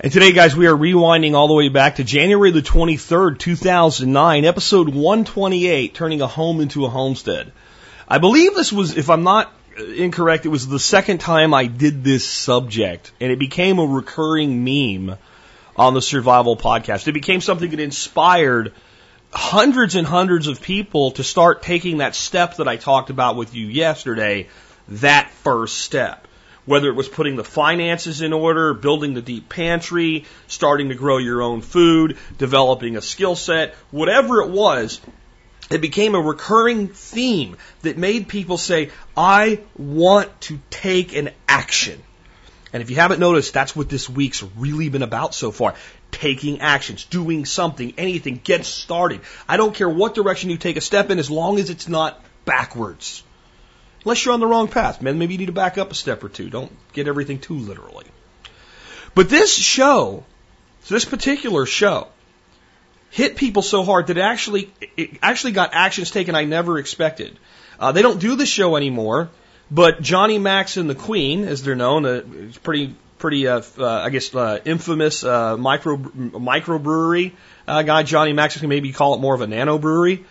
And today, guys, we are rewinding all the way back to January the 23rd, 2009, episode 128, turning a home into a homestead. I believe this was, if I'm not uh, incorrect, it was the second time I did this subject, and it became a recurring meme on the Survival Podcast. It became something that inspired hundreds and hundreds of people to start taking that step that I talked about with you yesterday, that first step. Whether it was putting the finances in order, building the deep pantry, starting to grow your own food, developing a skill set, whatever it was, it became a recurring theme that made people say, I want to take an action. And if you haven't noticed, that's what this week's really been about so far. Taking actions, doing something, anything, get started. I don't care what direction you take a step in as long as it's not backwards. Unless you're on the wrong path. Man, maybe you need to back up a step or two. Don't get everything too literally. But this show, this particular show, hit people so hard that it actually, it actually got actions taken I never expected. Uh, they don't do the show anymore, but Johnny Max and the Queen, as they're known, uh, it's pretty, pretty, uh, uh, I guess, uh, infamous uh, micro microbrewery uh, guy. Johnny Max, maybe call it more of a nano brewery.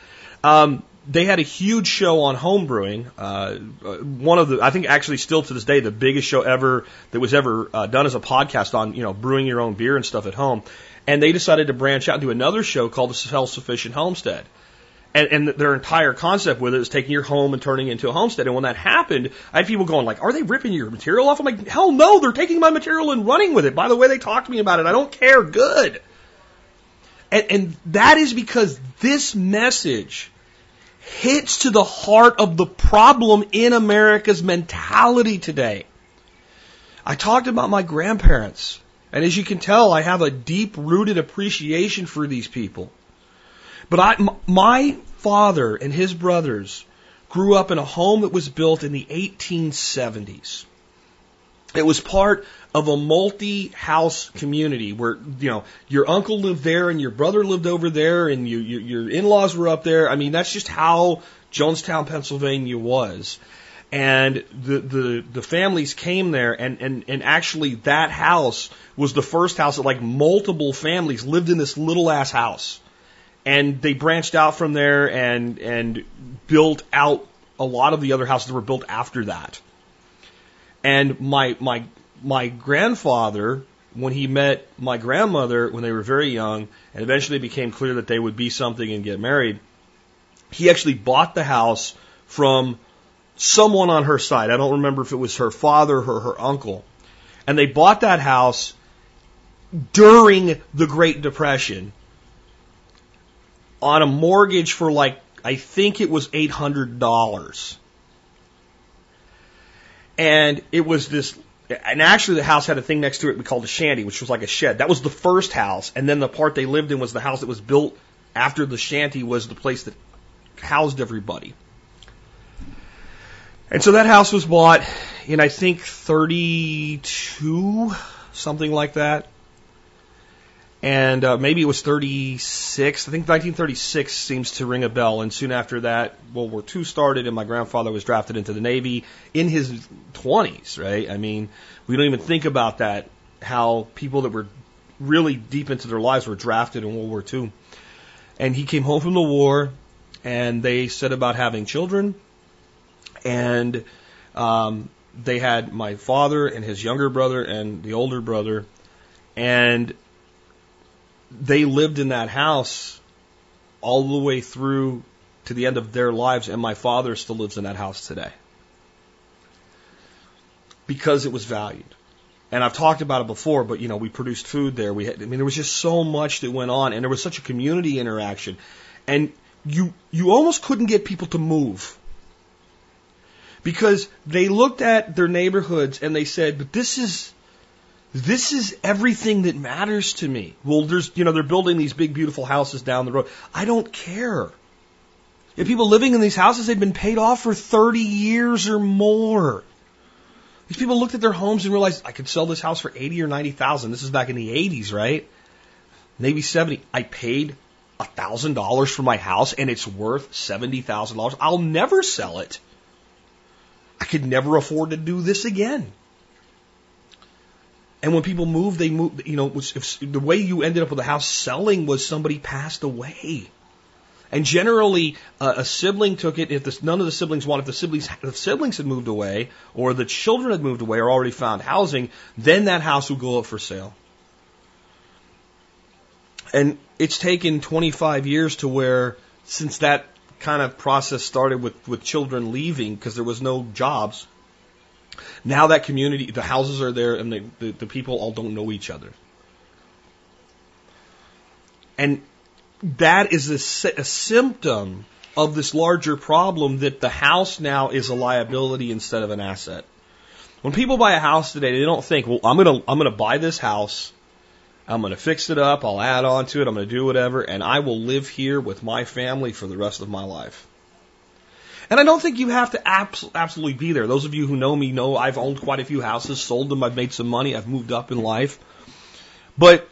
Um, they had a huge show on home brewing. Uh, one of the, I think actually still to this day, the biggest show ever that was ever uh, done as a podcast on, you know, brewing your own beer and stuff at home. And they decided to branch out and do another show called the Self-Sufficient Homestead. And, and their entire concept with it is taking your home and turning it into a homestead. And when that happened, I had people going like, are they ripping your material off? I'm like, hell no, they're taking my material and running with it. By the way, they talked to me about it. I don't care. Good. And, and that is because this message hits to the heart of the problem in America's mentality today. I talked about my grandparents, and as you can tell, I have a deep rooted appreciation for these people. But I, my father and his brothers grew up in a home that was built in the 1870s. It was part of a multi-house community where you know your uncle lived there and your brother lived over there and you, you, your in-laws were up there. I mean, that's just how Jonestown, Pennsylvania was. And the, the, the families came there and, and, and actually that house was the first house that like multiple families lived in this little ass house. And they branched out from there and, and built out a lot of the other houses that were built after that. And my, my my grandfather, when he met my grandmother when they were very young, and eventually it became clear that they would be something and get married, he actually bought the house from someone on her side. I don't remember if it was her father or her uncle. And they bought that house during the Great Depression on a mortgage for like, I think it was $800. And it was this and actually the house had a thing next to it we called a shanty, which was like a shed. That was the first house, and then the part they lived in was the house that was built after the shanty was the place that housed everybody. And so that house was bought in I think 32, something like that and uh, maybe it was 36. I think 1936 seems to ring a bell. And soon after that, World War II started, and my grandfather was drafted into the Navy in his 20s. Right? I mean, we don't even think about that. How people that were really deep into their lives were drafted in World War II. And he came home from the war, and they set about having children, and um, they had my father and his younger brother and the older brother, and they lived in that house all the way through to the end of their lives, and my father still lives in that house today because it was valued. And I've talked about it before, but you know, we produced food there. We had, I mean, there was just so much that went on, and there was such a community interaction, and you you almost couldn't get people to move because they looked at their neighborhoods and they said, "But this is this is everything that matters to me. Well, there's, you know, they're building these big, beautiful houses down the road. I don't care. Have people living in these houses, they've been paid off for 30 years or more. These people looked at their homes and realized, I could sell this house for 80 or 90,000. This is back in the 80s, right? Maybe 70. I paid $1,000 for my house and it's worth $70,000. I'll never sell it. I could never afford to do this again. And when people move, they move, you know, if, the way you ended up with the house selling was somebody passed away. And generally, uh, a sibling took it if the, none of the siblings wanted. If the siblings, if the siblings had moved away, or the children had moved away, or already found housing, then that house would go up for sale. And it's taken 25 years to where, since that kind of process started with, with children leaving because there was no jobs, now that community, the houses are there and the, the, the people all don't know each other. And that is a, a symptom of this larger problem that the house now is a liability instead of an asset. When people buy a house today, they don't think, well, I'm gonna, I'm gonna buy this house, I'm gonna fix it up, I'll add on to it, I'm gonna do whatever, and I will live here with my family for the rest of my life. And I don't think you have to abs- absolutely be there. Those of you who know me know I've owned quite a few houses, sold them, I've made some money, I've moved up in life. But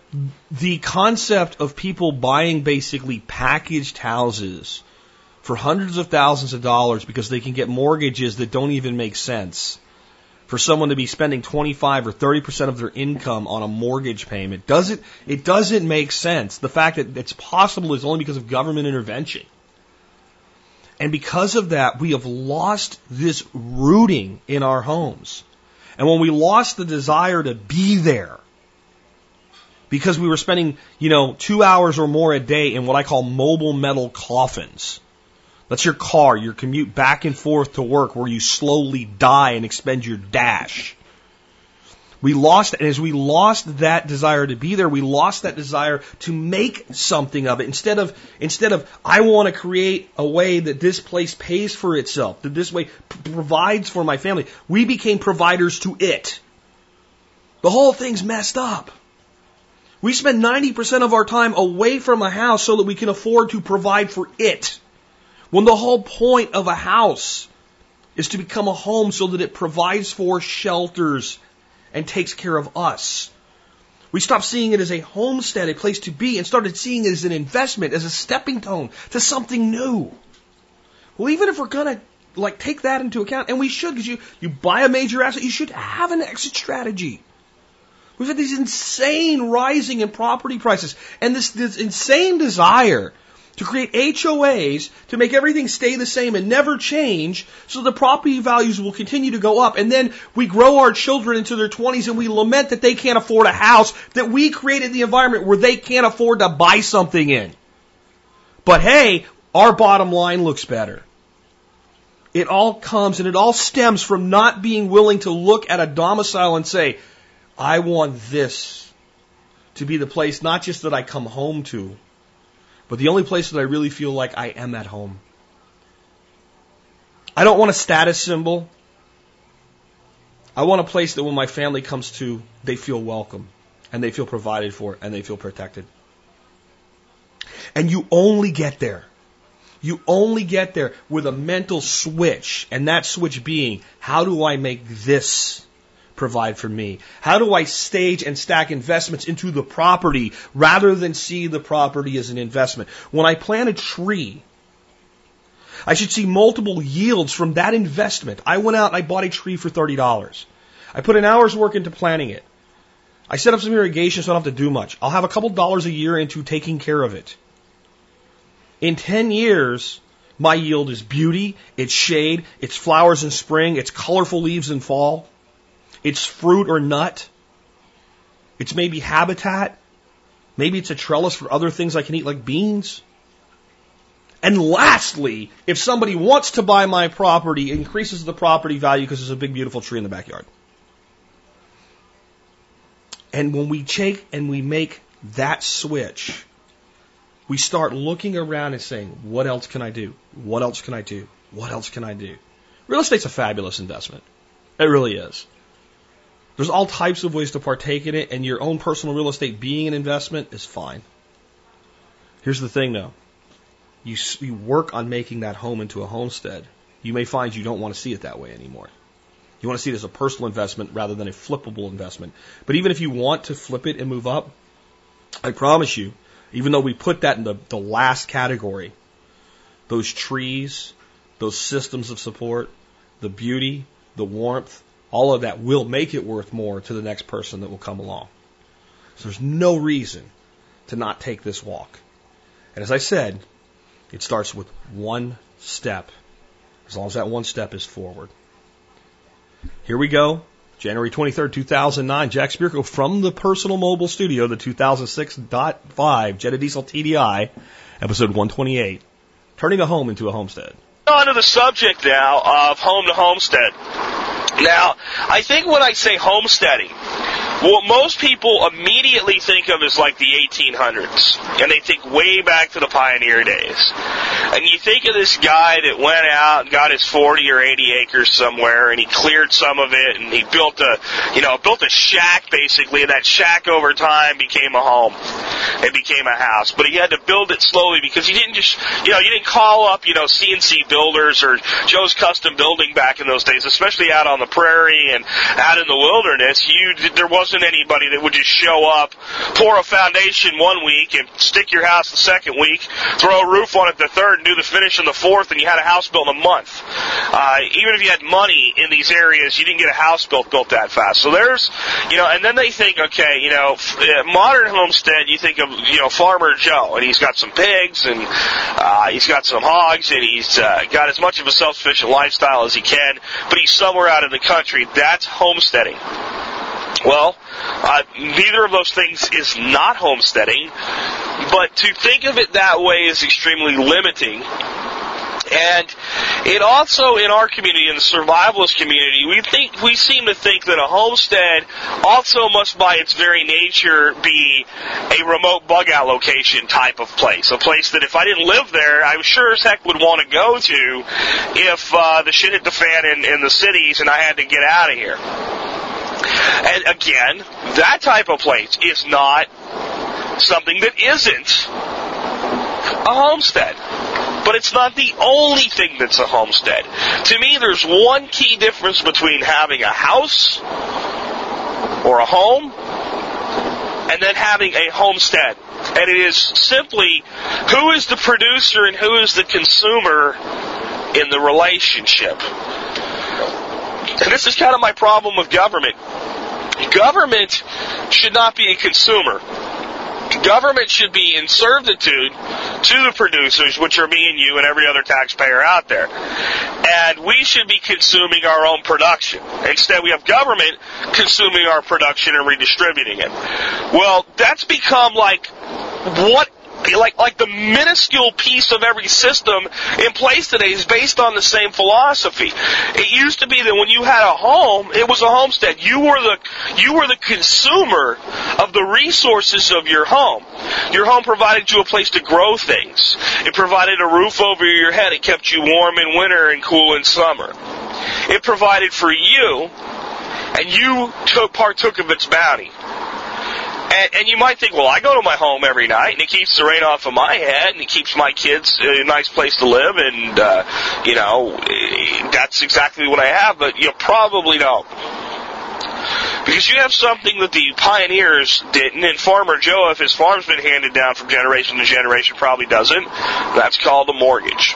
the concept of people buying basically packaged houses for hundreds of thousands of dollars because they can get mortgages that don't even make sense. For someone to be spending 25 or 30% of their income on a mortgage payment doesn't, it doesn't make sense. The fact that it's possible is only because of government intervention. And because of that, we have lost this rooting in our homes. And when we lost the desire to be there, because we were spending, you know, two hours or more a day in what I call mobile metal coffins. That's your car, your commute back and forth to work where you slowly die and expend your dash. We lost, and as we lost that desire to be there, we lost that desire to make something of it. Instead of, instead of, I want to create a way that this place pays for itself, that this way provides for my family, we became providers to it. The whole thing's messed up. We spend 90% of our time away from a house so that we can afford to provide for it. When the whole point of a house is to become a home so that it provides for shelters and takes care of us. We stopped seeing it as a homestead, a place to be, and started seeing it as an investment, as a stepping stone to something new. Well, even if we're gonna like take that into account, and we should, because you you buy a major asset, you should have an exit strategy. We've had these insane rising in property prices and this, this insane desire to create HOAs to make everything stay the same and never change so the property values will continue to go up. And then we grow our children into their 20s and we lament that they can't afford a house, that we created the environment where they can't afford to buy something in. But hey, our bottom line looks better. It all comes and it all stems from not being willing to look at a domicile and say, I want this to be the place not just that I come home to, but the only place that I really feel like I am at home. I don't want a status symbol. I want a place that when my family comes to, they feel welcome and they feel provided for and they feel protected. And you only get there. You only get there with a mental switch, and that switch being, how do I make this provide for me? How do I stage and stack investments into the property rather than see the property as an investment? When I plant a tree, I should see multiple yields from that investment. I went out and I bought a tree for $30. I put an hour's work into planting it. I set up some irrigation so I don't have to do much. I'll have a couple dollars a year into taking care of it. In 10 years, my yield is beauty, it's shade, it's flowers in spring, it's colorful leaves in fall. It's fruit or nut. It's maybe habitat. Maybe it's a trellis for other things I can eat like beans. And lastly, if somebody wants to buy my property, it increases the property value because there's a big beautiful tree in the backyard. And when we take and we make that switch, we start looking around and saying, what else can I do? What else can I do? What else can I do? Real estate's a fabulous investment. It really is. There's all types of ways to partake in it, and your own personal real estate being an investment is fine. Here's the thing though you, you work on making that home into a homestead, you may find you don't want to see it that way anymore. You want to see it as a personal investment rather than a flippable investment. But even if you want to flip it and move up, I promise you, even though we put that in the, the last category, those trees, those systems of support, the beauty, the warmth, all of that will make it worth more to the next person that will come along. So there's no reason to not take this walk. And as I said, it starts with one step, as long as that one step is forward. Here we go. January 23rd, 2009. Jack Spirko from the Personal Mobile Studio, the 2006.5 Jetta Diesel TDI, episode 128. Turning a home into a homestead. On to the subject now of home to homestead. Now, I think when I say homesteading, what most people immediately think of is like the 1800s, and they think way back to the pioneer days. And you think of this guy that went out and got his 40 or 80 acres somewhere, and he cleared some of it, and he built a, you know, built a shack basically, and that shack over time became a home. It became a house, but he had to build it slowly because he didn't just, you know, you didn't call up, you know, CNC builders or Joe's Custom Building back in those days, especially out on the prairie and out in the wilderness. You, there wasn't wasn't anybody that would just show up, pour a foundation one week and stick your house the second week, throw a roof on it the third and do the finish in the fourth and you had a house built in a month. Uh, even if you had money in these areas, you didn't get a house built built that fast. So there's, you know, and then they think, okay, you know, uh, modern homestead, you think of, you know, Farmer Joe and he's got some pigs and, uh, he's got some hogs and he's, uh, got as much of a self-sufficient lifestyle as he can, but he's somewhere out in the country. That's homesteading. Well, uh, neither of those things is not homesteading, but to think of it that way is extremely limiting. And it also, in our community, in the survivalist community, we think we seem to think that a homestead also must, by its very nature, be a remote bug out location type of place. A place that if I didn't live there, I sure as heck would want to go to if uh, the shit hit the fan in, in the cities and I had to get out of here. And again, that type of place is not something that isn't a homestead. But it's not the only thing that's a homestead. To me, there's one key difference between having a house or a home and then having a homestead. And it is simply who is the producer and who is the consumer in the relationship. And this is kind of my problem with government. Government should not be a consumer. Government should be in servitude to the producers, which are me and you and every other taxpayer out there. And we should be consuming our own production. Instead, we have government consuming our production and redistributing it. Well, that's become like what like like the minuscule piece of every system in place today is based on the same philosophy. It used to be that when you had a home, it was a homestead. You were the you were the consumer of the resources of your home. Your home provided you a place to grow things. It provided a roof over your head. It kept you warm in winter and cool in summer. It provided for you, and you took partook of its bounty. And, and you might think, well, I go to my home every night, and it keeps the rain off of my head, and it keeps my kids a nice place to live, and uh, you know, that's exactly what I have. But you probably don't. Because you have something that the pioneers didn't, and Farmer Joe, if his farm's been handed down from generation to generation, probably doesn't. That's called a mortgage.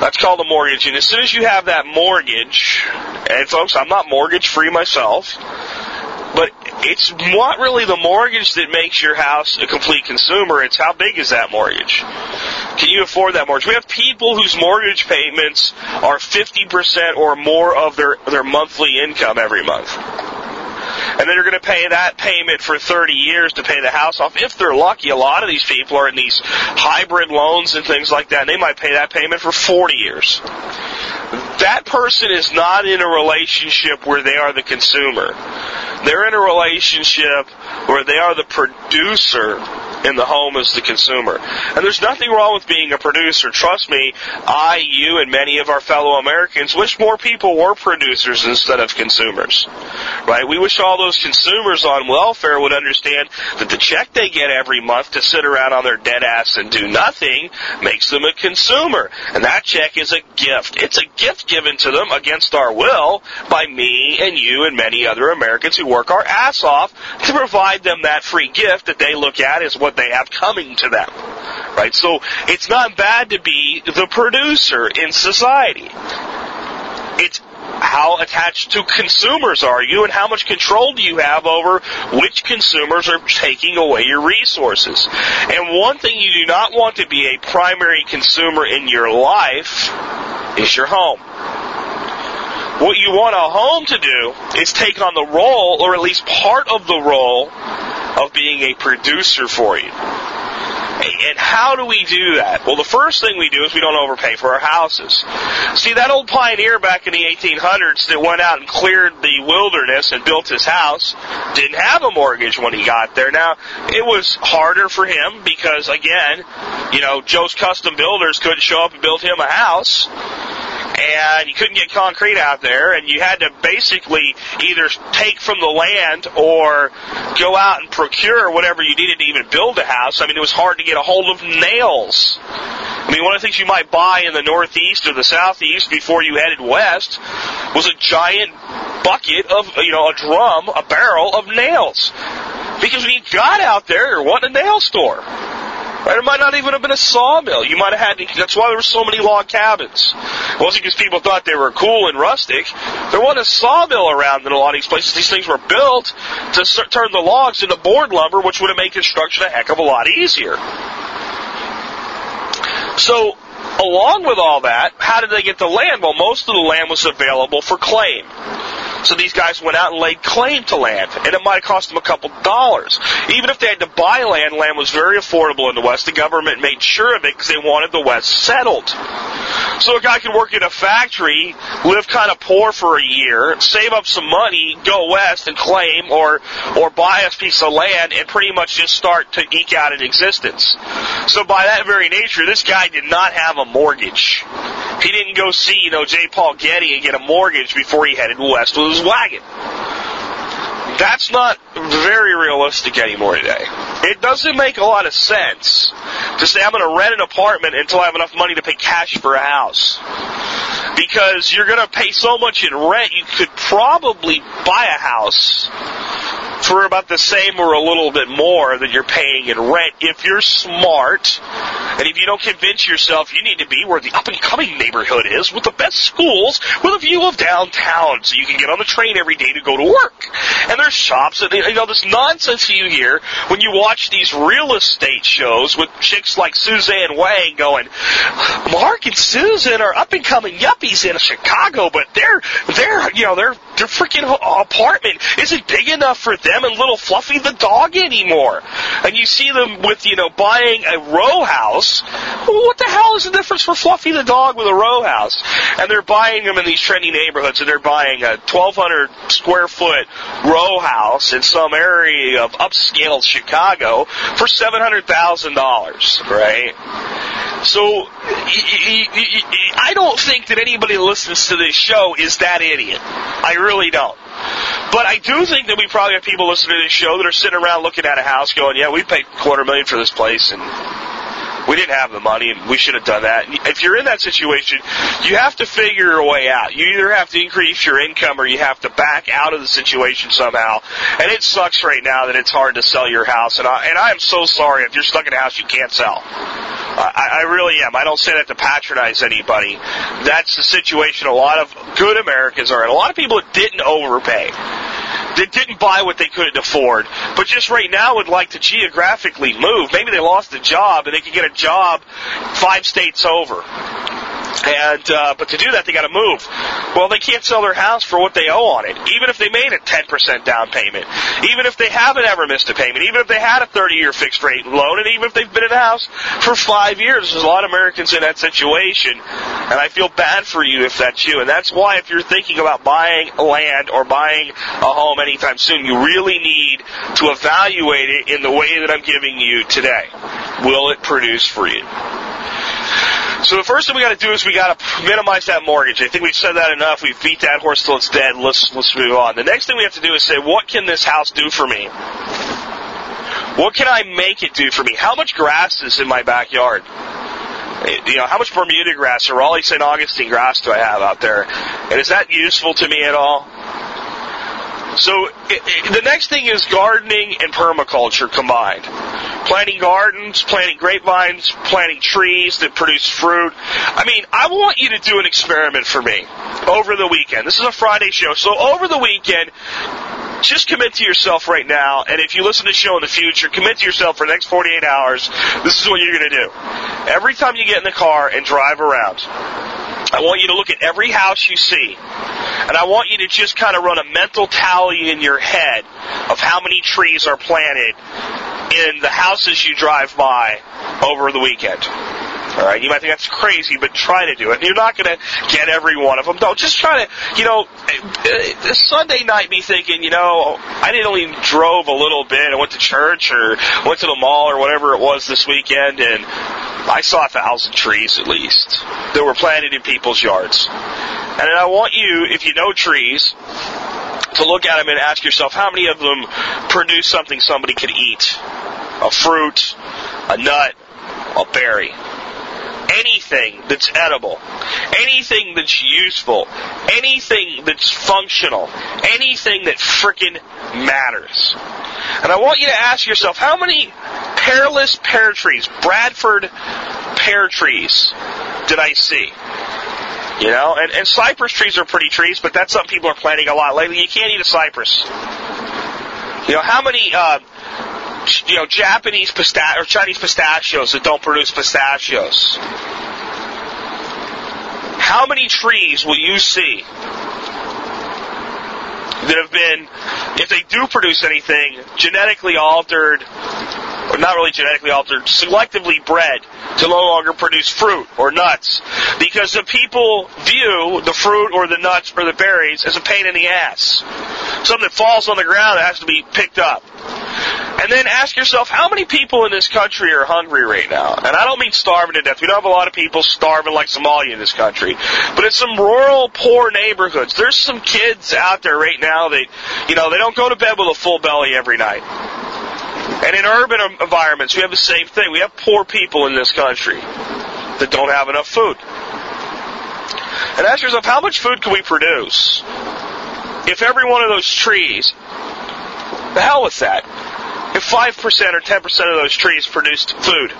That's called a mortgage. And as soon as you have that mortgage, and folks, I'm not mortgage free myself, but it's not really the mortgage that makes your house a complete consumer. It's how big is that mortgage? Can you afford that mortgage? We have people whose mortgage payments are 50% or more of their, their monthly income every month. And then you're going to pay that payment for 30 years to pay the house off. If they're lucky, a lot of these people are in these hybrid loans and things like that, and they might pay that payment for 40 years. That person is not in a relationship where they are the consumer. They're in a relationship where they are the producer in the home as the consumer. And there's nothing wrong with being a producer. Trust me, I, you, and many of our fellow Americans wish more people were producers instead of consumers. Right? We wish all those consumers on welfare would understand that the check they get every month to sit around on their dead ass and do nothing makes them a consumer. And that check is a gift. It's a gift given to them against our will by me and you and many other Americans who work our ass off to provide them that free gift that they look at as what they have coming to them. Right? So it's not bad to be the producer in society. It's how attached to consumers are you and how much control do you have over which consumers are taking away your resources. And one thing you do not want to be a primary consumer in your life is your home. What you want a home to do is take on the role, or at least part of the role, of being a producer for you. And how do we do that? Well, the first thing we do is we don't overpay for our houses. See, that old pioneer back in the 1800s that went out and cleared the wilderness and built his house didn't have a mortgage when he got there. Now, it was harder for him because, again, you know, Joe's Custom Builders couldn't show up and build him a house and you couldn't get concrete out there, and you had to basically either take from the land or go out and procure whatever you needed to even build a house. I mean, it was hard to get a hold of nails. I mean, one of the things you might buy in the northeast or the southeast before you headed west was a giant bucket of, you know, a drum, a barrel of nails. Because when you got out there, you're wanting a nail store. Right? It might not even have been a sawmill. You might have had, that's why there were so many log cabins. It wasn't because people thought they were cool and rustic. There wasn't a sawmill around in a lot of these places. These things were built to turn the logs into board lumber, which would have made construction a heck of a lot easier. So, along with all that, how did they get the land? Well, most of the land was available for claim. So these guys went out and laid claim to land, and it might have cost them a couple dollars. Even if they had to buy land, land was very affordable in the West. The government made sure of it because they wanted the West settled. So a guy could work in a factory, live kind of poor for a year, save up some money, go west and claim, or or buy a piece of land, and pretty much just start to eke out an existence. So by that very nature, this guy did not have a mortgage. He didn't go see, you know, J. Paul Getty and get a mortgage before he headed west his wagon. That's not very realistic anymore today. It doesn't make a lot of sense to say I'm going to rent an apartment until I have enough money to pay cash for a house. Because you're going to pay so much in rent, you could probably buy a house for about the same or a little bit more than you're paying in rent if you're smart and if you don't convince yourself you need to be where the up and coming neighborhood is with the best schools with a view of downtown so you can get on the train every day to go to work. And there's shops and you know this nonsense you hear when you watch these real estate shows with chicks like Suzanne Whang going, Mark and Susan are up and coming yuppies in Chicago, but their their you know their their freaking apartment isn't big enough for them and little Fluffy the dog anymore. And you see them with you know buying a row house. Well, what the hell is the difference for Fluffy the dog with a row house? And they're buying them in these trendy neighborhoods, and they're buying a 1,200 square foot row house in some area of upscale Chicago for seven hundred thousand dollars, right? So I don't think that anybody listens to this show is that idiot. I really don't. But I do think that we probably have people listening to this show that are sitting around looking at a house going, yeah, we paid quarter million for this place and we didn't have the money and we should have done that. If you're in that situation, you have to figure your way out. You either have to increase your income or you have to back out of the situation somehow. And it sucks right now that it's hard to sell your house. And I, and I am so sorry if you're stuck in a house you can't sell. I, I really am. I don't say that to patronize anybody. That's the situation a lot of good Americans are in. A lot of people didn't overpay that didn't buy what they couldn't afford, but just right now would like to geographically move. Maybe they lost a job and they could get a job five states over. And uh, but to do that, they got to move. Well, they can't sell their house for what they owe on it, even if they made a 10% down payment, even if they haven't ever missed a payment, even if they had a 30-year fixed rate loan, and even if they've been in the house for five years. There's a lot of Americans in that situation, And I feel bad for you if that's you. And that's why if you're thinking about buying land or buying a home anytime soon, you really need to evaluate it in the way that I'm giving you today. Will it produce for you? So the first thing we got to do is we got to minimize that mortgage. I think we've said that enough. We've beat that horse till it's dead. Let's let's move on. The next thing we have to do is say, what can this house do for me? What can I make it do for me? How much grass is in my backyard? Eh, you know, how much Bermuda grass or Raleigh St. Augustine grass do I have out there? And is that useful to me at all? So the next thing is gardening and permaculture combined. Planting gardens, planting grapevines, planting trees that produce fruit. I mean, I want you to do an experiment for me over the weekend. This is a Friday show. So over the weekend, just commit to yourself right now, and if you listen to the show in the future, commit to yourself for the next 48 hours. This is what you're going to do. Every time you get in the car and drive around, I want you to look at every house you see, and I want you to just kind of run a mental tally in your head of how many trees are planted in the houses you drive by over the weekend. All right, you might think that's crazy, but try to do it. You're not going to get every one of them. Don't just try to, you know, uh, Sunday night be thinking, you know, I didn't only drove a little bit. I went to church or went to the mall or whatever it was this weekend, and I saw a thousand trees at least that were planted in people's yards. And I want you, if you know trees, to look at them and ask yourself how many of them produce something somebody could eat. A fruit, a nut, a berry anything that's edible, anything that's useful, anything that's functional, anything that frickin' matters. And I want you to ask yourself, how many pearless pear trees, Bradford pear trees, did I see? You know, and, and cypress trees are pretty trees, but that's something people are planting a lot lately. You can't eat a cypress. You know, how many, uh, you know, Japanese pistach or Chinese pistachios that don't produce pistachios. How many trees will you see that have been, if they do produce anything, genetically altered, or not really genetically altered, selectively bred to no longer produce fruit or nuts? Because the people view the fruit or the nuts or the berries as a pain in the ass. Something that falls on the ground that has to be picked up. And then ask yourself, how many people in this country are hungry right now? And I don't mean starving to death. We don't have a lot of people starving like Somalia in this country. But in some rural, poor neighborhoods, there's some kids out there right now that, you know, they don't go to bed with a full belly every night. And in urban environments, we have the same thing. We have poor people in this country that don't have enough food. And ask yourself, how much food can we produce if every one of those trees, the hell with that, if 5% or 10% of those trees produced food.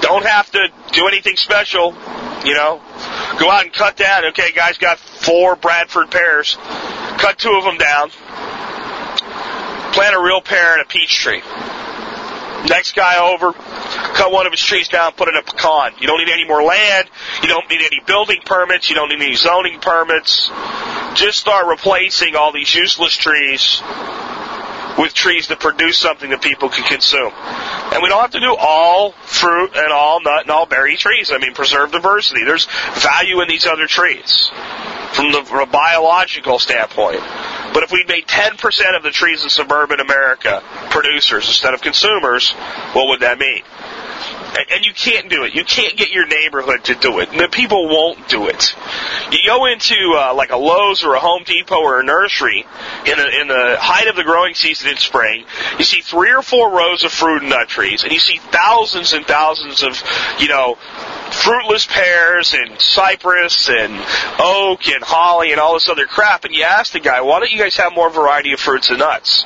Don't have to do anything special, you know. Go out and cut that. Okay, guys got four Bradford pears. Cut two of them down. Plant a real pear and a peach tree. Next guy over, cut one of his trees down, put in a pecan. You don't need any more land. You don't need any building permits. You don't need any zoning permits. Just start replacing all these useless trees with trees that produce something that people can consume. And we don't have to do all fruit and all nut and all berry trees. I mean, preserve diversity. There's value in these other trees from the from a biological standpoint. But if we made 10% of the trees in suburban America producers instead of consumers, what would that mean? And you can't do it. You can't get your neighborhood to do it. And the people won't do it. You go into uh, like a Lowe's or a Home Depot or a nursery in the, in the height of the growing season in spring. You see three or four rows of fruit and nut trees, and you see thousands and thousands of you know fruitless pears and cypress and oak and holly and all this other crap. And you ask the guy, why don't you guys have more variety of fruits and nuts?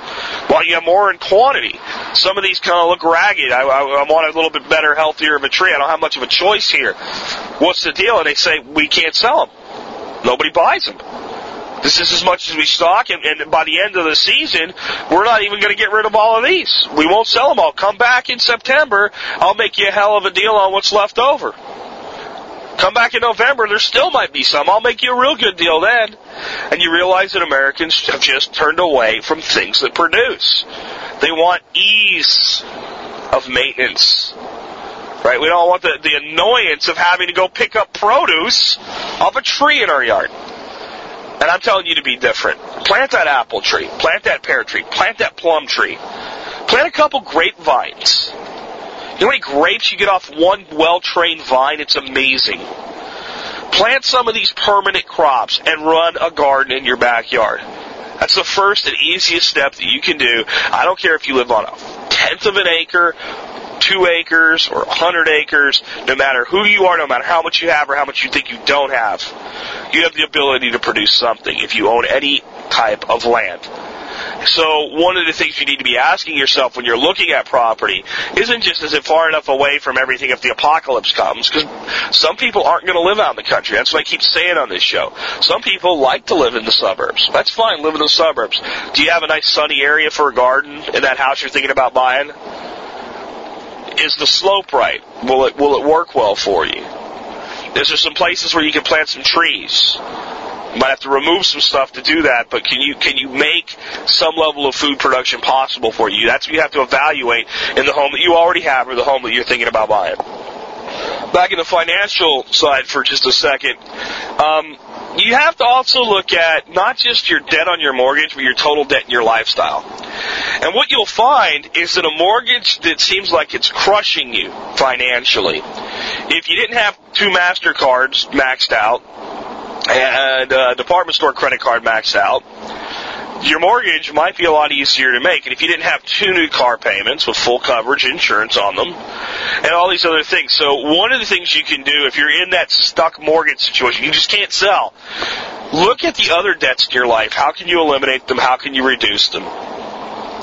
Why you more in quantity? Some of these kind of look ragged. I, I, I want a little bit better, healthier of a tree. I don't have much of a choice here. What's the deal? And they say, we can't sell them. Nobody buys them. This is as much as we stock, and, and by the end of the season, we're not even going to get rid of all of these. We won't sell them all. Come back in September, I'll make you a hell of a deal on what's left over. Come back in November, there still might be some. I'll make you a real good deal then. And you realize that Americans have just turned away from things that produce. They want ease of maintenance. Right? We don't want the, the annoyance of having to go pick up produce off a tree in our yard. And I'm telling you to be different. Plant that apple tree. Plant that pear tree. Plant that plum tree. Plant a couple grapevines. You know how many grapes you get off one well-trained vine? It's amazing. Plant some of these permanent crops and run a garden in your backyard. That's the first and easiest step that you can do. I don't care if you live on a tenth of an acre, two acres, or a hundred acres, no matter who you are, no matter how much you have or how much you think you don't have, you have the ability to produce something if you own any type of land. So one of the things you need to be asking yourself when you're looking at property isn't just is it far enough away from everything if the apocalypse comes? Because some people aren't going to live out in the country. That's what I keep saying on this show. Some people like to live in the suburbs. That's fine, live in the suburbs. Do you have a nice sunny area for a garden in that house you're thinking about buying? Is the slope right? Will it will it work well for you? Is there some places where you can plant some trees? Might have to remove some stuff to do that, but can you can you make some level of food production possible for you? That's what you have to evaluate in the home that you already have or the home that you're thinking about buying. Back in the financial side for just a second, um, you have to also look at not just your debt on your mortgage, but your total debt in your lifestyle. And what you'll find is that a mortgage that seems like it's crushing you financially, if you didn't have two MasterCards maxed out, and uh, a department store credit card maxed out, your mortgage might be a lot easier to make. And if you didn't have two new car payments with full coverage insurance on them, and all these other things. So one of the things you can do if you're in that stuck mortgage situation, you just can't sell. Look at the other debts in your life. How can you eliminate them? How can you reduce them?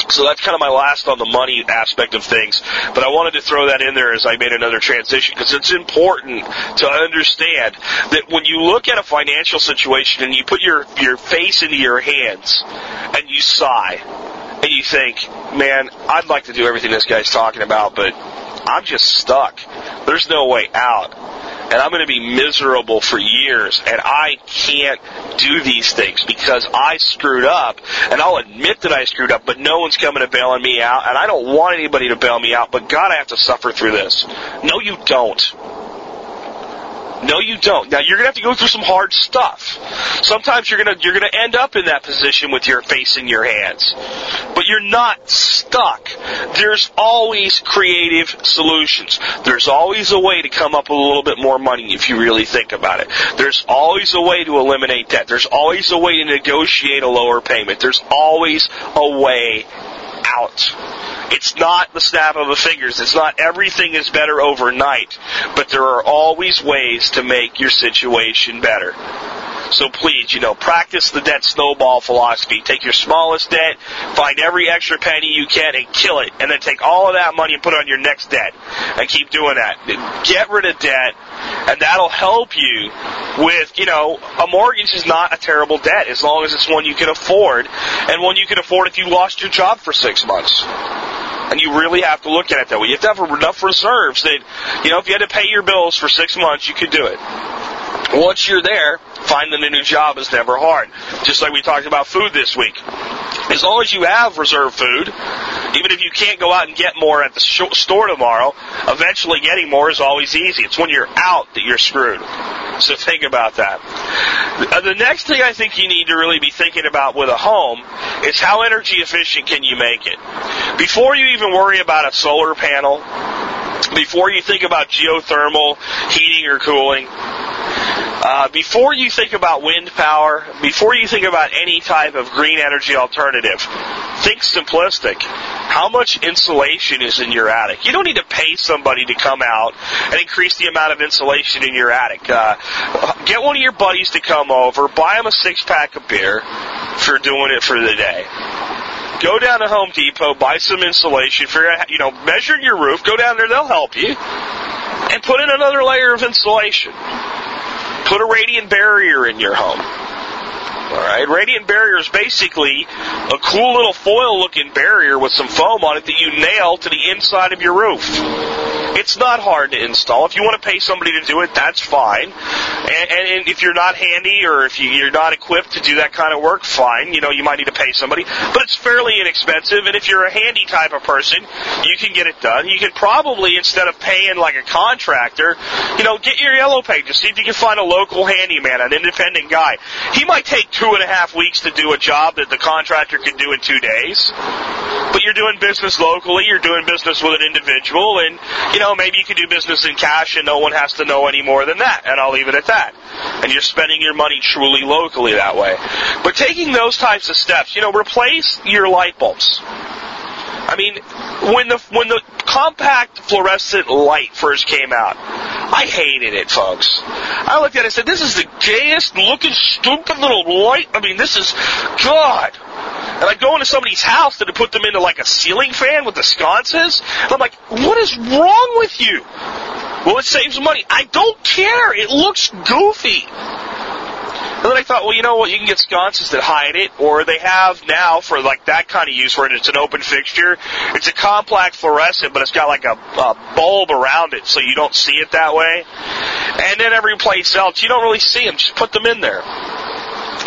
So that's kind of my last on the money aspect of things. But I wanted to throw that in there as I made another transition because it's important to understand that when you look at a financial situation and you put your, your face into your hands and you sigh and you think, man, I'd like to do everything this guy's talking about, but I'm just stuck. There's no way out and I'm going to be miserable for years, and I can't do these things because I screwed up, and I'll admit that I screwed up, but no one's coming to bailing me out, and I don't want anybody to bail me out, but God, I have to suffer through this. No, you don't. No, you don't. Now you're gonna have to go through some hard stuff. Sometimes you're gonna you're gonna end up in that position with your face in your hands, but you're not stuck. There's always creative solutions. There's always a way to come up with a little bit more money if you really think about it. There's always a way to eliminate debt. There's always a way to negotiate a lower payment. There's always a way out. It's not the snap of the fingers. It's not everything is better overnight, but there are always ways to make your situation better. So please, you know, practice the debt snowball philosophy. Take your smallest debt, find every extra penny you can and kill it, and then take all of that money and put it on your next debt. And keep doing that. Get rid of debt, and that'll help you with, you know, a mortgage is not a terrible debt as long as it's one you can afford, and one you can afford if you lost your job for six months. And you really have to look at it that way. You have to have enough reserves that, you know, if you had to pay your bills for six months, you could do it. Once you're there, finding a new job is never hard. Just like we talked about food this week. As long as you have reserve food, even if you can't go out and get more at the store tomorrow, eventually getting more is always easy. It's when you're out that you're screwed. So think about that. Uh, the next thing I think you need to really be thinking about with a home is how energy efficient can you make it? Before you even worry about a solar panel, before you think about geothermal heating or cooling, uh, before you think about wind power, before you think about any type of green energy alternative, think simplistic. How much insulation is in your attic? You don't need to pay somebody to come out and increase the amount of insulation in your attic. Uh, get one of your buddies to come over, buy them a six pack of beer for doing it for the day. Go down to Home Depot, buy some insulation, figure out, you know, measure your roof, go down there, they'll help you, and put in another layer of insulation. Put a radiant barrier in your home. Alright, radiant barrier is basically a cool little foil looking barrier with some foam on it that you nail to the inside of your roof. It's not hard to install. If you want to pay somebody to do it, that's fine. And, and, and if you're not handy or if you, you're not equipped to do that kind of work, fine. You know, you might need to pay somebody, but it's fairly inexpensive. And if you're a handy type of person, you can get it done. You can probably, instead of paying like a contractor, you know, get your yellow pages. See if you can find a local handyman, an independent guy. He might take two and a half weeks to do a job that the contractor can do in two days. But you're doing business locally, you're doing business with an individual, and, you maybe you can do business in cash and no one has to know any more than that. And I'll leave it at that. And you're spending your money truly locally that way. But taking those types of steps, you know, replace your light bulbs. I mean, when the when the compact fluorescent light first came out, I hated it, folks. I looked at it and said, "This is the gayest looking, stupid little light." I mean, this is God. And I go into somebody's house that had put them into like a ceiling fan with the sconces. And I'm like, "What is wrong with you?" Well, it saves money. I don't care. It looks goofy. And then I thought, well, you know what? You can get sconces that hide it, or they have now for like that kind of use where it's an open fixture. It's a compact fluorescent, but it's got like a, a bulb around it, so you don't see it that way. And then every place else, you don't really see them. Just put them in there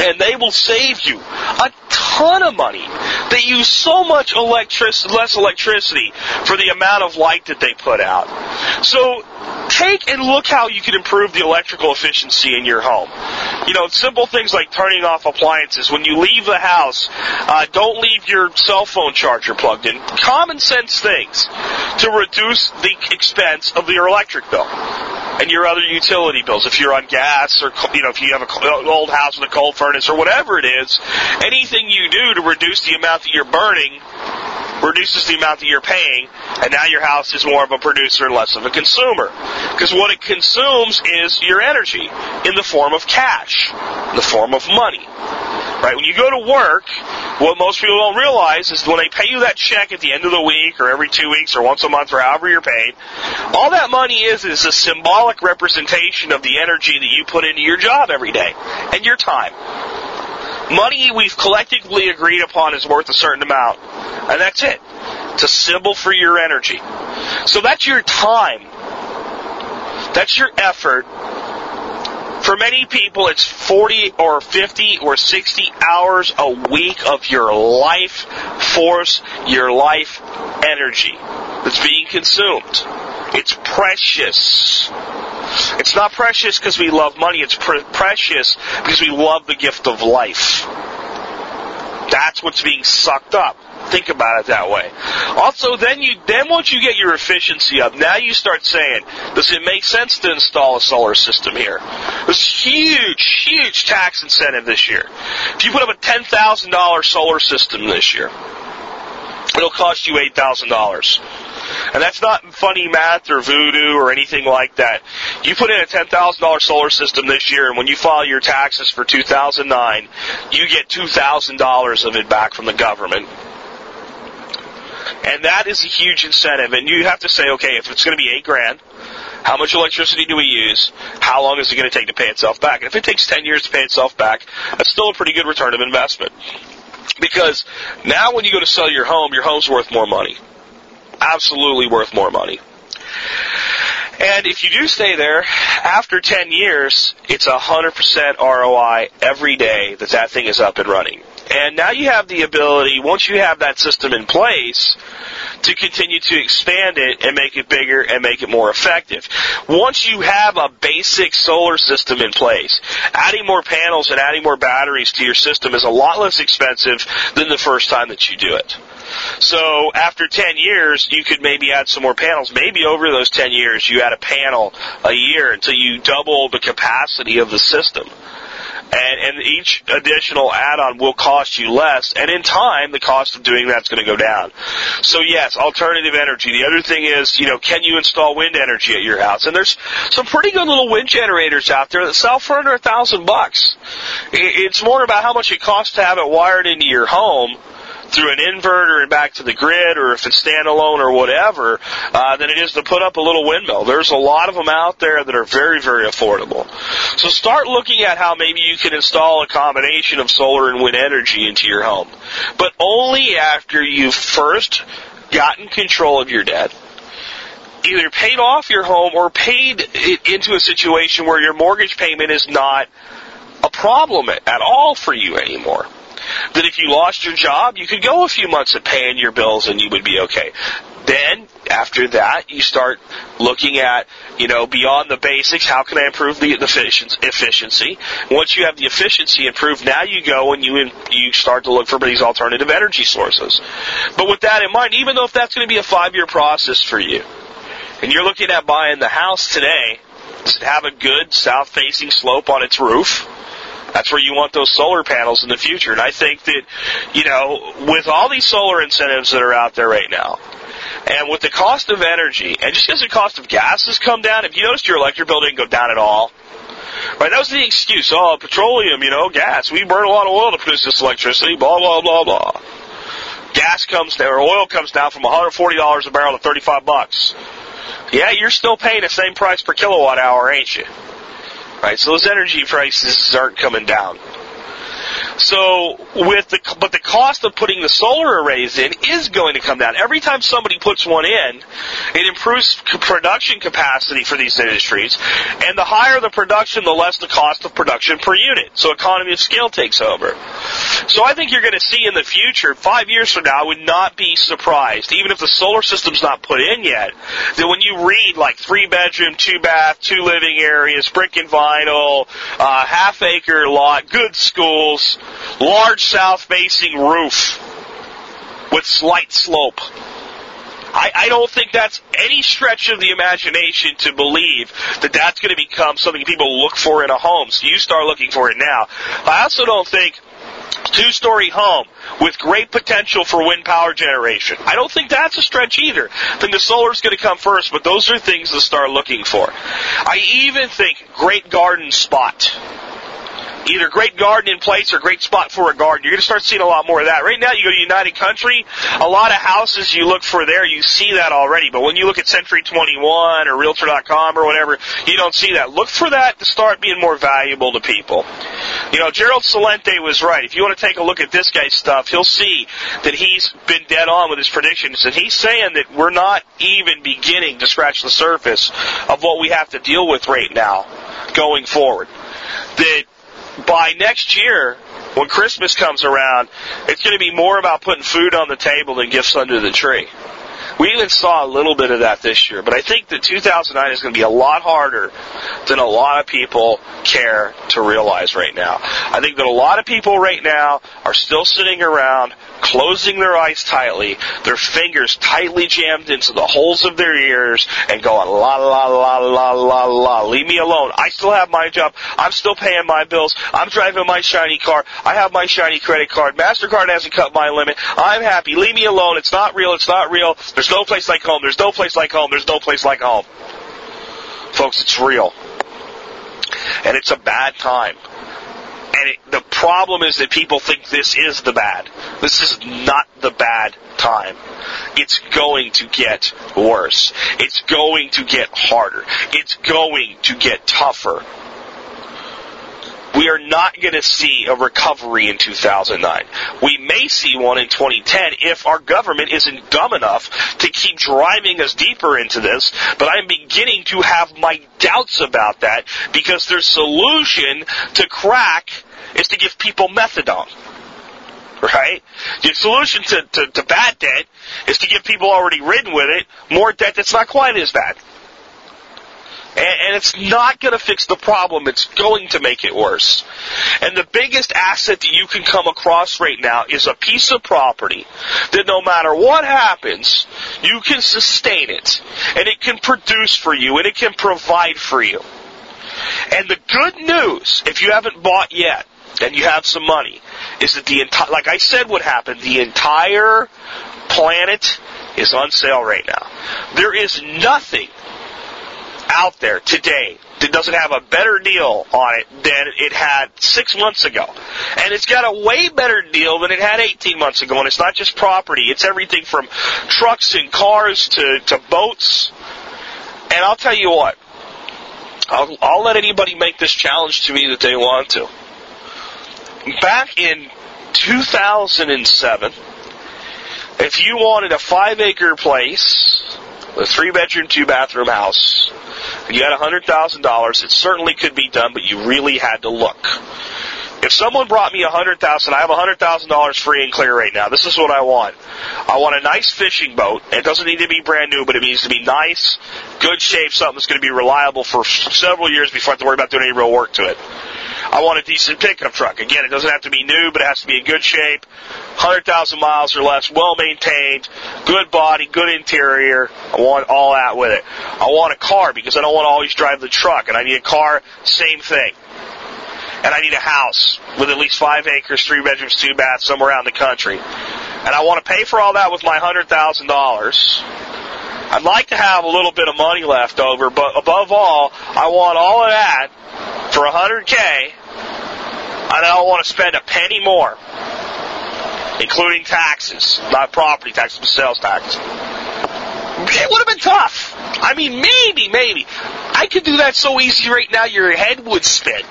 and they will save you a ton of money. They use so much electric, less electricity for the amount of light that they put out. So take and look how you can improve the electrical efficiency in your home. You know, simple things like turning off appliances. When you leave the house, uh, don't leave your cell phone charger plugged in. Common sense things to reduce the expense of your electric bill and your other utility bills. If you're on gas or, you know, if you have an old house with a coal furnace or whatever it is, anything you do to reduce the amount that you're burning reduces the amount that you're paying, and now your house is more of a producer and less of a consumer. Because what it consumes is your energy in the form of cash, in the form of money. Right? When you go to work, what most people don't realize is when they pay you that check at the end of the week or every two weeks or once a month or however you're paid, all that money is is a symbolic representation of the energy that you put into your job every day and your time. Money we've collectively agreed upon is worth a certain amount. And that's it. It's a symbol for your energy. So that's your time. That's your effort. For many people, it's 40 or 50 or 60 hours a week of your life force, your life energy that's being consumed. It's precious. It's not precious because we love money. It's pre- precious because we love the gift of life. That's what's being sucked up. Think about it that way. Also, then you, then once you get your efficiency up, now you start saying, does it make sense to install a solar system here? There's huge, huge tax incentive this year. If you put up a $10,000 solar system this year, it'll cost you $8,000. And that's not funny math or voodoo or anything like that. You put in a $10,000 solar system this year, and when you file your taxes for 2009, you get $2,000 of it back from the government. And that is a huge incentive. And you have to say, okay, if it's going to be eight grand, how much electricity do we use? How long is it going to take to pay itself back? And if it takes 10 years to pay itself back, that's still a pretty good return of investment. Because now when you go to sell your home, your home's worth more money. Absolutely worth more money. And if you do stay there, after 10 years, it's a 100% ROI every day that that thing is up and running. And now you have the ability, once you have that system in place, to continue to expand it and make it bigger and make it more effective. Once you have a basic solar system in place, adding more panels and adding more batteries to your system is a lot less expensive than the first time that you do it. So after 10 years, you could maybe add some more panels. Maybe over those 10 years, you add a panel a year until you double the capacity of the system and, and each additional add-on will cost you less, and in time, the cost of doing that's going to go down. So yes, alternative energy. The other thing is, you know, can you install wind energy at your house? And there's some pretty good little wind generators out there that sell for under a thousand bucks. It's more about how much it costs to have it wired into your home through an inverter and back to the grid, or if it's standalone or whatever, uh, than it is to put up a little windmill. There's a lot of them out there that are very, very affordable. So start looking at how maybe you can install a combination of solar and wind energy into your home, but only after you've first gotten control of your debt either paid off your home or paid it into a situation where your mortgage payment is not a problem at all for you anymore. That if you lost your job, you could go a few months at paying your bills and you would be okay. Then, after that, you start looking at, you know, beyond the basics, how can I improve the efficiency? Once you have the efficiency improved, now you go and you, you start to look for these alternative energy sources. But with that in mind, even though if that's going to be a five year process for you, and you're looking at buying the house today, does it have a good south facing slope on its roof? That's where you want those solar panels in the future. And I think that, you know, with all these solar incentives that are out there right now, and with the cost of energy, and just because the cost of gas has come down, have you noticed your electric bill didn't go down at all? Right, that was the excuse. Oh, petroleum, you know, gas. We burn a lot of oil to produce this electricity, blah, blah, blah, blah. Gas comes down, or oil comes down from $140 a barrel to 35 bucks. Yeah, you're still paying the same price per kilowatt hour, ain't you? Right, so those energy prices aren't coming down. So with the but the cost of putting the solar arrays in is going to come down. Every time somebody puts one in, it improves production capacity for these industries, and the higher the production, the less the cost of production per unit. So economy of scale takes over. So I think you're going to see in the future, five years from now, I would not be surprised, even if the solar system's not put in yet, that when you read like three bedroom, two bath, two living areas, brick and vinyl, uh, half acre lot, good schools, large south facing roof with slight slope. I, I, don't think that's any stretch of the imagination to believe that that's going to become something people look for in a home. So you start looking for it now. I also don't think two-story home with great potential for wind power generation. I don't think that's a stretch either. I think the solar's going to come first, but those are things to start looking for. I even think great garden spot either great garden in place or great spot for a garden. You're going to start seeing a lot more of that. Right now, you go to United Country, a lot of houses you look for there, you see that already. But when you look at Century 21 or Realtor.com or whatever, you don't see that. Look for that to start being more valuable to people. You know, Gerald Celente was right. If you want to take a look at this guy's stuff, he'll see that he's been dead on with his predictions. And he's saying that we're not even beginning to scratch the surface of what we have to deal with right now going forward. That by next year, when Christmas comes around, it's going to be more about putting food on the table than gifts under the tree. We even saw a little bit of that this year, but I think that 2009 is going to be a lot harder than a lot of people care to realize right now. I think that a lot of people right now are still sitting around closing their eyes tightly, their fingers tightly jammed into the holes of their ears, and going la la la la la la. Leave me alone. I still have my job. I'm still paying my bills. I'm driving my shiny car. I have my shiny credit card. Mastercard hasn't cut my limit. I'm happy. Leave me alone. It's not real. It's not real. There's no place like home. There's no place like home. There's no place like home. Folks, it's real. And it's a bad time. And it, the problem is that people think this is the bad. This is not the bad time. It's going to get worse. It's going to get harder. It's going to get tougher. We are not going to see a recovery in 2009. We may see one in 2010 if our government isn't dumb enough to keep driving us deeper into this, but I'm beginning to have my doubts about that because their solution to crack is to give people methadone right? The solution to, to, to, bad debt is to give people already ridden with it more debt that's not quite as bad. And, it's not going to fix the problem. It's going to make it worse. And the biggest asset that you can come across right now is a piece of property that no matter what happens, you can sustain it. And it can produce for you and it can provide for you. And the good news, if you haven't bought yet, and you have some money, is that the entire, like I said would happen, the entire planet is on sale right now. There is nothing out there today that doesn't have a better deal on it than it had six months ago. And it's got a way better deal than it had 18 months ago. And it's not just property. It's everything from trucks and cars to, to boats. And I'll tell you what. I'll, I'll let anybody make this challenge to me that they want to. Back in 2007, if you wanted a five acre place a three bedroom, two bathroom house, and you had $100,000, it certainly could be done, but you really had to look. If someone brought me a hundred thousand, I have a hundred thousand dollars free and clear right now. This is what I want. I want a nice fishing boat. It doesn't need to be brand new, but it needs to be nice, good shape, something that's going to be reliable for several years before I have to worry about doing any real work to it. I want a decent pickup truck. Again, it doesn't have to be new, but it has to be in good shape, 100,000 miles or less, well maintained, good body, good interior. I want all that with it. I want a car because I don't want to always drive the truck, and I need a car, same thing and I need a house with at least five acres, three bedrooms, two baths, somewhere around the country. And I want to pay for all that with my hundred thousand dollars. I'd like to have a little bit of money left over, but above all, I want all of that for a hundred K, and I don't want to spend a penny more, including taxes, not property taxes, but sales tax. It would have been tough. I mean, maybe, maybe. I could do that so easy right now, your head would spin.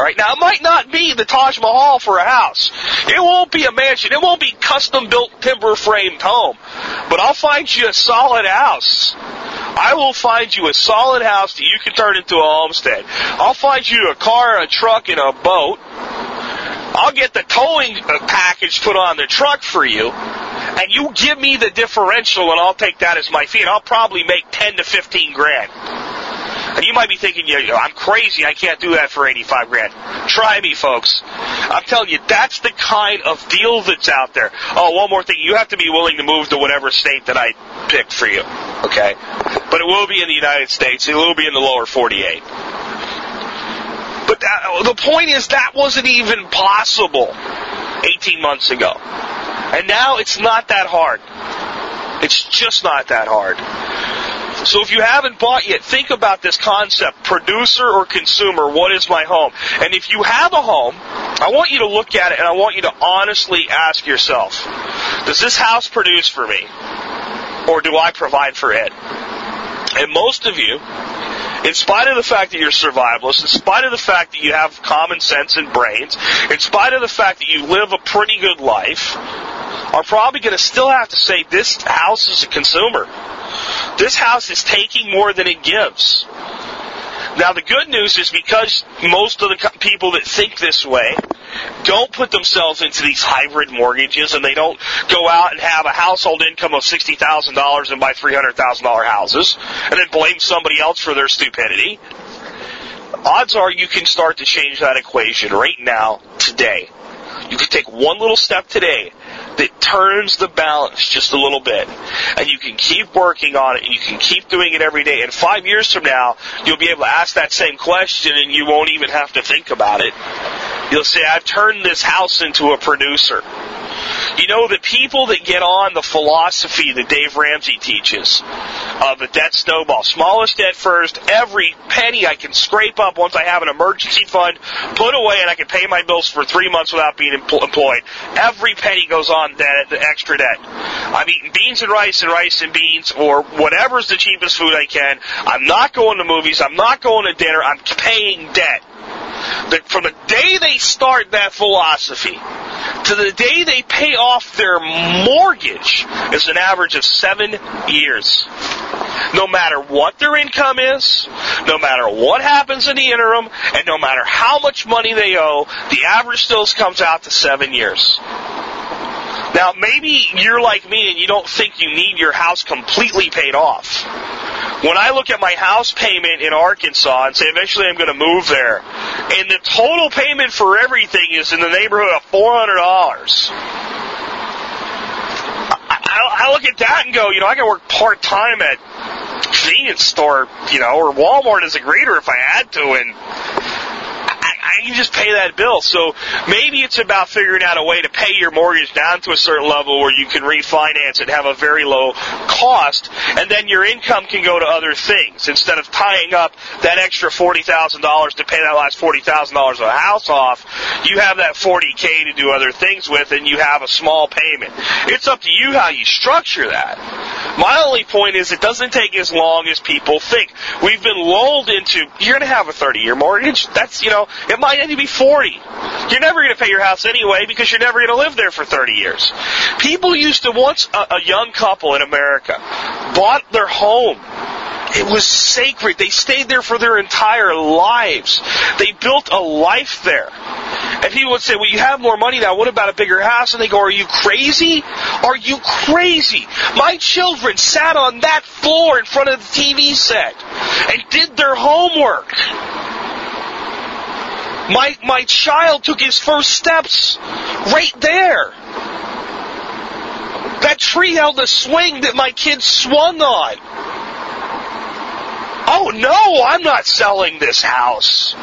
All right, now it might not be the Taj Mahal for a house. It won't be a mansion. It won't be custom built timber framed home. But I'll find you a solid house. I will find you a solid house that you can turn into a homestead. I'll find you a car, a truck, and a boat. I'll get the towing uh, package put on the truck for you, and you give me the differential, and I'll take that as my fee, and I'll probably make ten to fifteen grand. And you might be thinking, know, I'm crazy. I can't do that for 85 grand. Try me, folks. I'm telling you, that's the kind of deal that's out there. Oh, one more thing. You have to be willing to move to whatever state that I pick for you. Okay? But it will be in the United States. It will be in the lower 48. But that, the point is that wasn't even possible 18 months ago. And now it's not that hard. It's just not that hard. So if you haven't bought yet, think about this concept, producer or consumer, what is my home? And if you have a home, I want you to look at it and I want you to honestly ask yourself, does this house produce for me? Or do I provide for it? And most of you, in spite of the fact that you're survivalists, in spite of the fact that you have common sense and brains, in spite of the fact that you live a pretty good life, are probably going to still have to say this house is a consumer. This house is taking more than it gives. Now the good news is because most of the people that think this way don't put themselves into these hybrid mortgages and they don't go out and have a household income of $60,000 and buy $300,000 houses and then blame somebody else for their stupidity. Odds are you can start to change that equation right now, today. You can take one little step today that turns the balance just a little bit. And you can keep working on it and you can keep doing it every day. And five years from now, you'll be able to ask that same question and you won't even have to think about it. You'll say, I've turned this house into a producer. You know, the people that get on the philosophy that Dave Ramsey teaches of the debt snowball, smallest debt first, every penny I can scrape up once I have an emergency fund, put away, and I can pay my bills for three months without being employed. Every penny goes on debt, the extra debt. I'm eating beans and rice and rice and beans or whatever's the cheapest food I can. I'm not going to movies. I'm not going to dinner. I'm paying debt. That from the day they start that philosophy to the day they pay off their mortgage is an average of seven years. No matter what their income is, no matter what happens in the interim, and no matter how much money they owe, the average still comes out to seven years. Now, maybe you're like me and you don't think you need your house completely paid off. When I look at my house payment in Arkansas and say eventually I'm going to move there, and the total payment for everything is in the neighborhood of $400. I, I look at that and go, you know, I can work part time at convenience store, you know, or Walmart as a greeter if I had to, and Can just pay that bill. So maybe it's about figuring out a way to pay your mortgage down to a certain level where you can refinance it, have a very low cost, and then your income can go to other things instead of tying up that extra forty thousand dollars to pay that last forty thousand dollars of a house off. You have that forty k to do other things with, and you have a small payment. It's up to you how you structure that. My only point is it doesn't take as long as people think. We've been lulled into you're going to have a 30 year mortgage. That's you know it might only be 40. You're never going to pay your house anyway because you're never going to live there for 30 years. People used to once a, a young couple in America bought their home. It was sacred. They stayed there for their entire lives. They built a life there. And people would say, well, you have more money now. What about a bigger house? And they go, are you crazy? Are you crazy? My children sat on that floor in front of the TV set and did their homework. My, my child took his first steps right there. That tree held a swing that my kids swung on. Oh no, I'm not selling this house.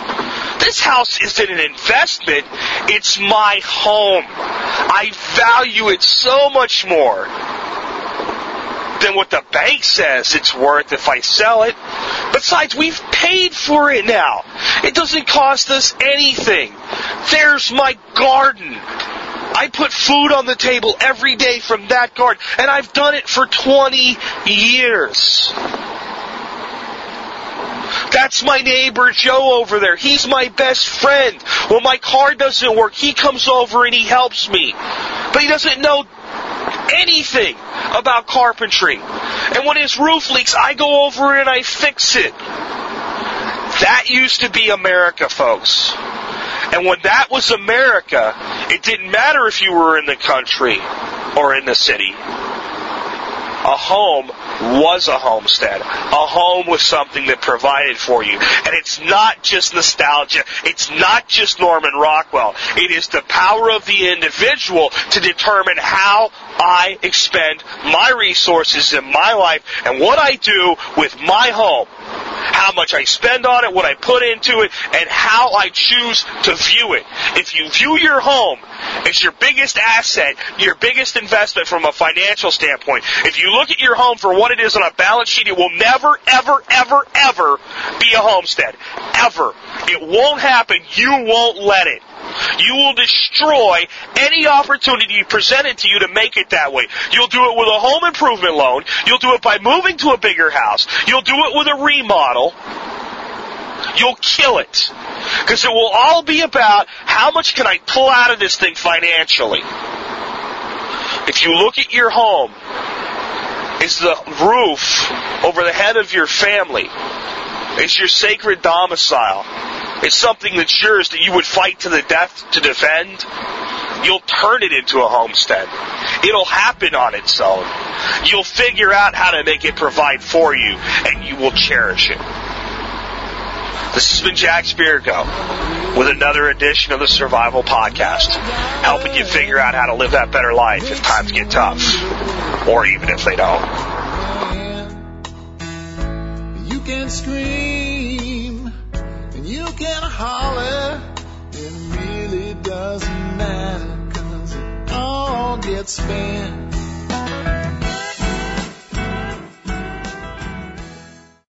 This house isn't an investment, it's my home. I value it so much more than what the bank says it's worth if I sell it. Besides, we've paid for it now. It doesn't cost us anything. There's my garden. I put food on the table every day from that garden, and I've done it for 20 years. That's my neighbor Joe over there. He's my best friend. When my car doesn't work, he comes over and he helps me. But he doesn't know anything about carpentry. And when his roof leaks, I go over and I fix it. That used to be America, folks. And when that was America, it didn't matter if you were in the country or in the city. A home was a homestead. A home was something that provided for you. And it's not just nostalgia. It's not just Norman Rockwell. It is the power of the individual to determine how I expend my resources in my life and what I do with my home how much I spend on it, what I put into it, and how I choose to view it. If you view your home as your biggest asset, your biggest investment from a financial standpoint, if you look at your home for what it is on a balance sheet, it will never, ever, ever, ever be a homestead. Ever. It won't happen. You won't let it. You will destroy any opportunity presented to you to make it that way. You'll do it with a home improvement loan. You'll do it by moving to a bigger house. You'll do it with a remodel. You'll kill it. Because it will all be about how much can I pull out of this thing financially. If you look at your home, is the roof over the head of your family. It's your sacred domicile. It's something that's yours that you would fight to the death to defend. You'll turn it into a homestead. It'll happen on its own. You'll figure out how to make it provide for you, and you will cherish it. This has been Jack Spirko with another edition of the Survival Podcast, helping you figure out how to live that better life if times get tough, or even if they don't. You can scream and you can holler. It really doesn't matter cause it all gets spent.